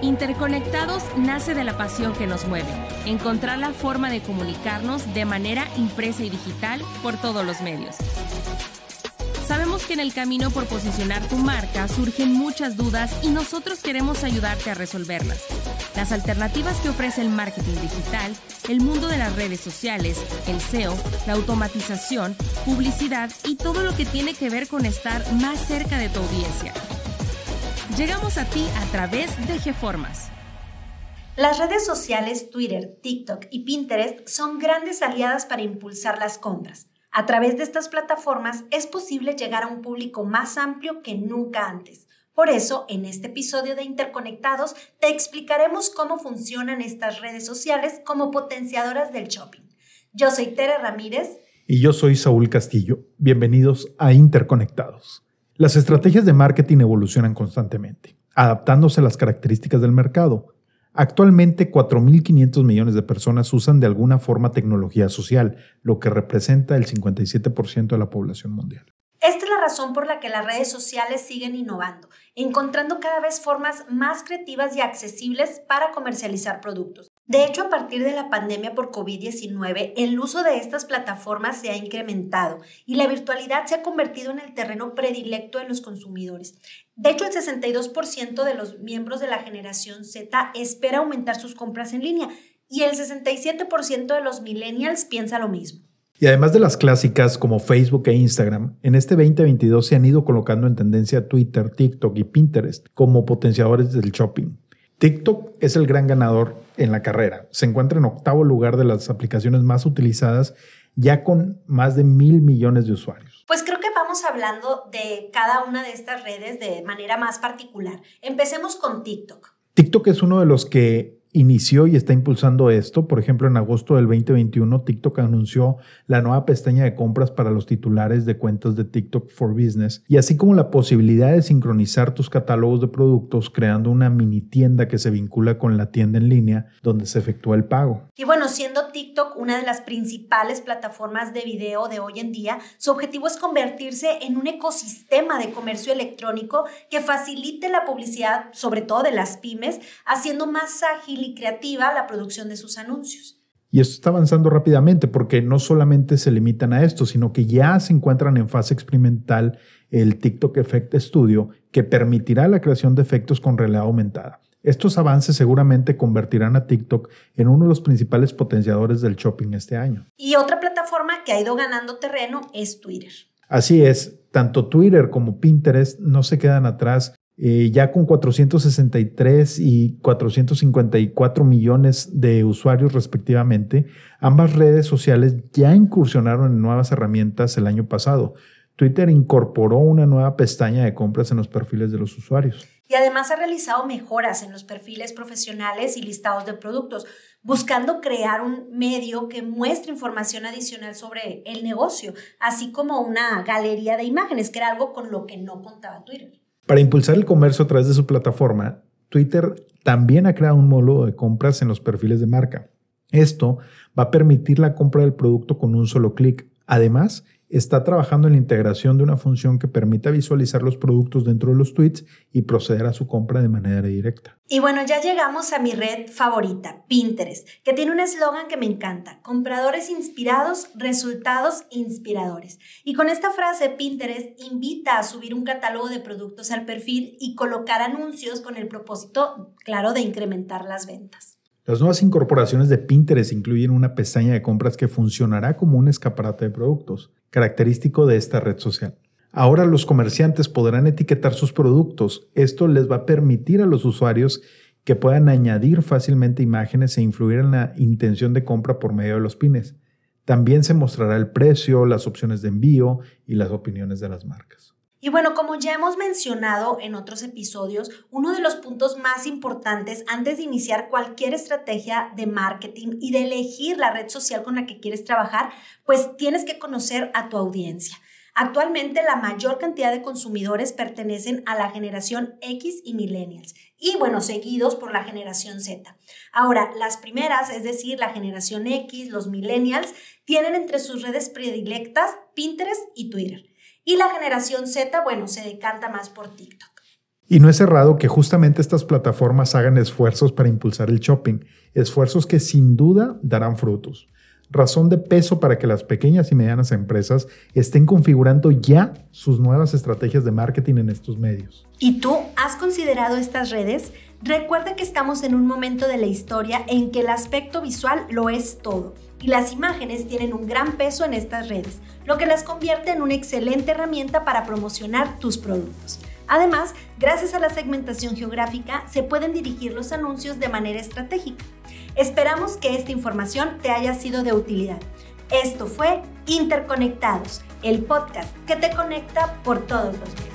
Interconectados nace de la pasión que nos mueve, encontrar la forma de comunicarnos de manera impresa y digital por todos los medios. Sabemos que en el camino por posicionar tu marca surgen muchas dudas y nosotros queremos ayudarte a resolverlas. Las alternativas que ofrece el marketing digital, el mundo de las redes sociales, el SEO, la automatización, publicidad y todo lo que tiene que ver con estar más cerca de tu audiencia. Llegamos a ti a través de GeFormas. Las redes sociales Twitter, TikTok y Pinterest son grandes aliadas para impulsar las compras. A través de estas plataformas es posible llegar a un público más amplio que nunca antes. Por eso, en este episodio de Interconectados, te explicaremos cómo funcionan estas redes sociales como potenciadoras del shopping. Yo soy Tere Ramírez. Y yo soy Saúl Castillo. Bienvenidos a Interconectados. Las estrategias de marketing evolucionan constantemente, adaptándose a las características del mercado. Actualmente 4.500 millones de personas usan de alguna forma tecnología social, lo que representa el 57% de la población mundial. Esta es la razón por la que las redes sociales siguen innovando, encontrando cada vez formas más creativas y accesibles para comercializar productos. De hecho, a partir de la pandemia por COVID-19, el uso de estas plataformas se ha incrementado y la virtualidad se ha convertido en el terreno predilecto de los consumidores. De hecho, el 62% de los miembros de la generación Z espera aumentar sus compras en línea y el 67% de los millennials piensa lo mismo. Y además de las clásicas como Facebook e Instagram, en este 2022 se han ido colocando en tendencia Twitter, TikTok y Pinterest como potenciadores del shopping. TikTok es el gran ganador en la carrera. Se encuentra en octavo lugar de las aplicaciones más utilizadas, ya con más de mil millones de usuarios. Pues creo que vamos hablando de cada una de estas redes de manera más particular. Empecemos con TikTok. TikTok es uno de los que inició y está impulsando esto. Por ejemplo, en agosto del 2021, TikTok anunció la nueva pestaña de compras para los titulares de cuentas de TikTok for Business y así como la posibilidad de sincronizar tus catálogos de productos creando una mini tienda que se vincula con la tienda en línea donde se efectúa el pago. Y bueno, siendo TikTok una de las principales plataformas de video de hoy en día, su objetivo es convertirse en un ecosistema de comercio electrónico que facilite la publicidad, sobre todo de las pymes, haciendo más ágil y creativa la producción de sus anuncios. Y esto está avanzando rápidamente porque no solamente se limitan a esto, sino que ya se encuentran en fase experimental el TikTok Effect Studio, que permitirá la creación de efectos con realidad aumentada. Estos avances seguramente convertirán a TikTok en uno de los principales potenciadores del shopping este año. Y otra plataforma que ha ido ganando terreno es Twitter. Así es, tanto Twitter como Pinterest no se quedan atrás eh, ya con 463 y 454 millones de usuarios respectivamente, ambas redes sociales ya incursionaron en nuevas herramientas el año pasado. Twitter incorporó una nueva pestaña de compras en los perfiles de los usuarios. Y además ha realizado mejoras en los perfiles profesionales y listados de productos, buscando crear un medio que muestre información adicional sobre el negocio, así como una galería de imágenes, que era algo con lo que no contaba Twitter. Para impulsar el comercio a través de su plataforma, Twitter también ha creado un módulo de compras en los perfiles de marca. Esto va a permitir la compra del producto con un solo clic. Además, está trabajando en la integración de una función que permita visualizar los productos dentro de los tweets y proceder a su compra de manera directa. Y bueno, ya llegamos a mi red favorita, Pinterest, que tiene un eslogan que me encanta, compradores inspirados, resultados inspiradores. Y con esta frase, Pinterest invita a subir un catálogo de productos al perfil y colocar anuncios con el propósito, claro, de incrementar las ventas. Las nuevas incorporaciones de Pinterest incluyen una pestaña de compras que funcionará como un escaparate de productos, característico de esta red social. Ahora los comerciantes podrán etiquetar sus productos. Esto les va a permitir a los usuarios que puedan añadir fácilmente imágenes e influir en la intención de compra por medio de los pines. También se mostrará el precio, las opciones de envío y las opiniones de las marcas. Y bueno, como ya hemos mencionado en otros episodios, uno de los puntos más importantes antes de iniciar cualquier estrategia de marketing y de elegir la red social con la que quieres trabajar, pues tienes que conocer a tu audiencia. Actualmente la mayor cantidad de consumidores pertenecen a la generación X y millennials y bueno, seguidos por la generación Z. Ahora, las primeras, es decir, la generación X, los millennials, tienen entre sus redes predilectas Pinterest y Twitter. Y la generación Z, bueno, se decanta más por TikTok. Y no es errado que justamente estas plataformas hagan esfuerzos para impulsar el shopping, esfuerzos que sin duda darán frutos. Razón de peso para que las pequeñas y medianas empresas estén configurando ya sus nuevas estrategias de marketing en estos medios. ¿Y tú has considerado estas redes? Recuerda que estamos en un momento de la historia en que el aspecto visual lo es todo y las imágenes tienen un gran peso en estas redes, lo que las convierte en una excelente herramienta para promocionar tus productos. Además, gracias a la segmentación geográfica, se pueden dirigir los anuncios de manera estratégica. Esperamos que esta información te haya sido de utilidad. Esto fue Interconectados, el podcast que te conecta por todos los medios.